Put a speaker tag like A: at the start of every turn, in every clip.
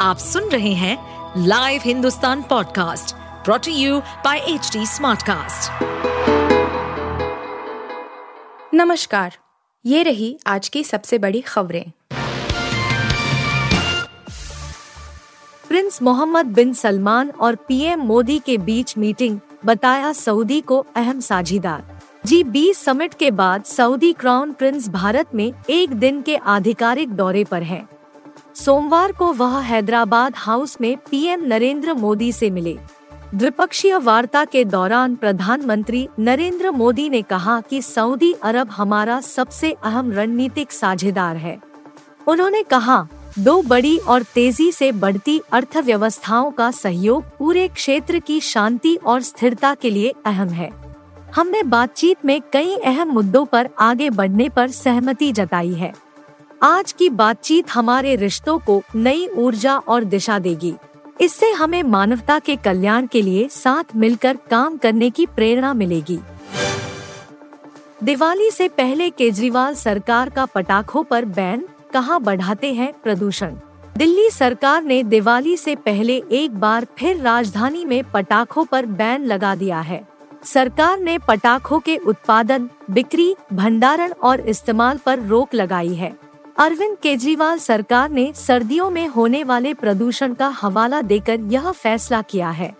A: आप सुन रहे हैं live Hindustan podcast brought to you by H Smartcast.
B: नमस्कार, ये रही आज की सबसे बड़ी खबरें प्रिंस मोहम्मद बिन सलमान और पीएम मोदी के बीच मीटिंग बताया सऊदी को अहम साझीदार जी बीस समिट के बाद सऊदी क्राउन प्रिंस भारत में एक दिन के आधिकारिक दौरे पर हैं। सोमवार को वह हैदराबाद हाउस में पीएम नरेंद्र मोदी से मिले। द्विपक्षीय वार्ता के दौरान प्रधानमंत्री नरेंद्र मोदी ने कहा कि सऊदी अरब हमारा सबसे अहम रणनीतिक साझेदार है। उन्होंने कहा, दो बड़ी और तेज़ी से बढ़ती अर्थव्यवस्थाओं का सहयोग पूरे क्षेत्र की शांति और स्थिरता के लिए अहम है। हमने बातचीत में कई अहम मुद्दों पर आगे बढ़ने पर सहमति जताई है। आज की बातचीत हमारे रिश्तों को नई ऊर्जा और दिशा देगी। इससे हमें मानवता के कल्याण के लिए साथ मिलकर काम करने की प्रेरणा मिलेगी। दिवाली से पहले केजरीवाल सरकार का पटाखों पर बैन, कहाँ बढ़ाते हैं प्रदूषण? दिल्ली सरकार ने दिवाली से पहले एक बार फिर राजधानी में पटाखों पर बैन लगा दिया है। सरकार ने पटाखों के उत्पादन, बिक्री, भंडारण और इस्तेमाल पर रोक लगाई है। अरविंद केजरीवाल सरकार ने सर्दियों में होने वाले प्रदूषण का हवाला देकर यह फैसला किया है।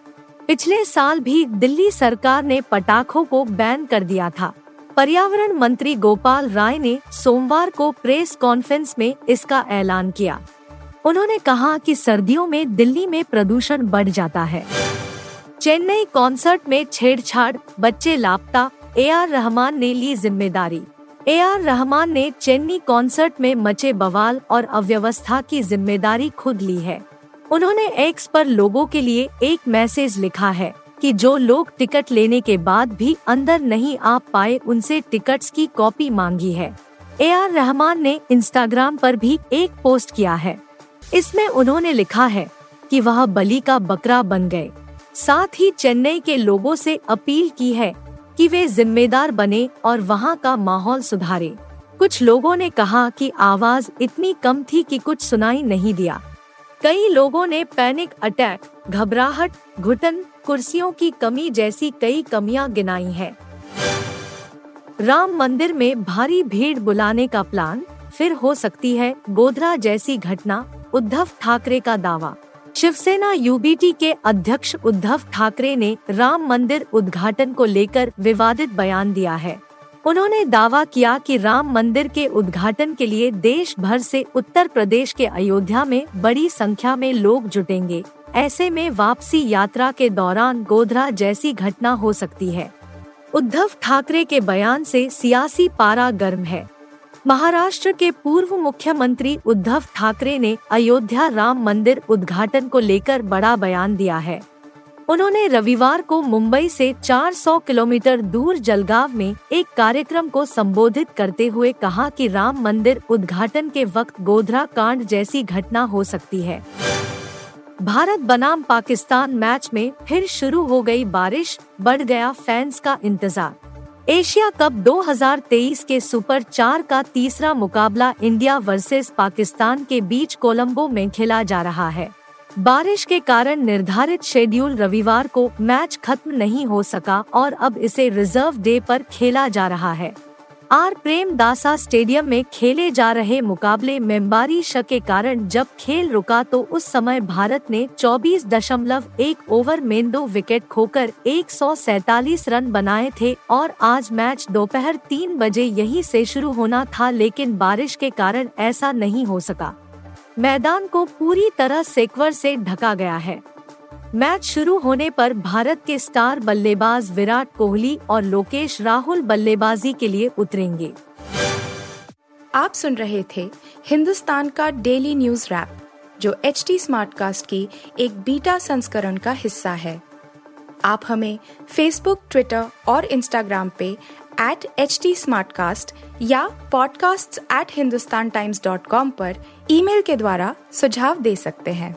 B: पिछले साल भी दिल्ली सरकार ने पटाखों को बैन कर दिया था। पर्यावरण मंत्री गोपाल राय ने सोमवार को प्रेस कॉन्फ्रेंस में इसका ऐलान किया। उन्होंने कहा कि सर्दियों में दिल्ली में प्रदूषण बढ़ जाता है। चेन्नई कॉन्सर्ट में छेड़छाड़, बच्चे लापता, ए आर रहमान ने ली ज़िम्मेदारी। ए आर रहमान ने चेन्नई कॉन्सर्ट में मचे बवाल और अव्यवस्था की ज़िम्मेदारी खुद ली है। उन्होंने एक्स पर लोगों के लिए एक मैसेज लिखा है कि जो लोग टिकट लेने के बाद भी अंदर नहीं आ पाए उनसे टिकट्स की कॉपी मांगी है। ए आर रहमान ने इंस्टाग्राम पर भी एक पोस्ट किया है। इसमें उन्होंने लिखा है कि वह बलि का बकरा बन गए। साथ ही चेन्नई के लोगों से अपील की है कि वे जिम्मेदार बने और वहाँ का माहौल सुधारे। कुछ लोगों ने कहा कि आवाज़ इतनी कम थी कि कुछ सुनाई नहीं दिया। कई लोगों ने पैनिक अटैक, घबराहट, घुटन, कुर्सियों की कमी जैसी कई कमियाँ गिनाई हैं। राम मंदिर में भारी भीड़ बुलाने का प्लान फिर हो सकती है, गोधरा जैसी घटना, उद्धव ठाकरे का दावा। शिवसेना यूबीटी के अध्यक्ष उद्धव ठाकरे ने राम मंदिर उद्घाटन को लेकर विवादित बयान दिया है। उन्होंने दावा किया कि राम मंदिर के उद्घाटन के लिए देश भर से उत्तर प्रदेश के अयोध्या में बड़ी संख्या में लोग जुटेंगे। ऐसे में वापसी यात्रा के दौरान गोधरा जैसी घटना हो सकती है। उद्धव ठाकरे के बयान से सियासी पारा गर्म है। महाराष्ट्र के पूर्व मुख्यमंत्री उद्धव ठाकरे ने अयोध्या राम मंदिर उद्घाटन को लेकर बड़ा बयान दिया है। उन्होंने रविवार को मुंबई से 400 किलोमीटर दूर जलगांव में एक कार्यक्रम को संबोधित करते हुए कहा कि राम मंदिर उद्घाटन के वक्त गोधरा कांड जैसी घटना हो सकती है। भारत बनाम पाकिस्तान मैच में फिर शुरू हो गई बारिश, बढ़ गया फैंस का इंतज़ार। एशिया कप 2023 के सुपर चार का तीसरा मुकाबला इंडिया वर्सेस पाकिस्तान के बीच कोलंबो में खेला जा रहा है। बारिश के कारण निर्धारित शेड्यूल रविवार को मैच खत्म नहीं हो सका और अब इसे रिज़र्व डे पर खेला जा रहा है। आर प्रेम दासा स्टेडियम में खेले जा रहे मुकाबले में बारिश के कारण जब खेल रुका तो उस समय भारत ने चौबीस दशमलव एक ओवर में दो विकेट खोकर एक रन बनाए थे और आज मैच दोपहर तीन बजे यही से शुरू होना था लेकिन बारिश के कारण ऐसा नहीं हो सका। मैदान को पूरी तरह सेक्वर से ढका गया है। मैच शुरू होने पर भारत के स्टार बल्लेबाज विराट कोहली और लोकेश राहुल बल्लेबाजी के लिए उतरेंगे। आप सुन रहे थे हिंदुस्तान का डेली न्यूज़ रैप, जो एच टी स्मार्ट कास्ट की एक बीटा संस्करण का हिस्सा है। आप हमें फेसबुक ट्विटर और इंस्टाग्राम पे एट एच टी या podcasts@hindustantimes.com पर ईमेल के द्वारा सुझाव दे सकते हैं।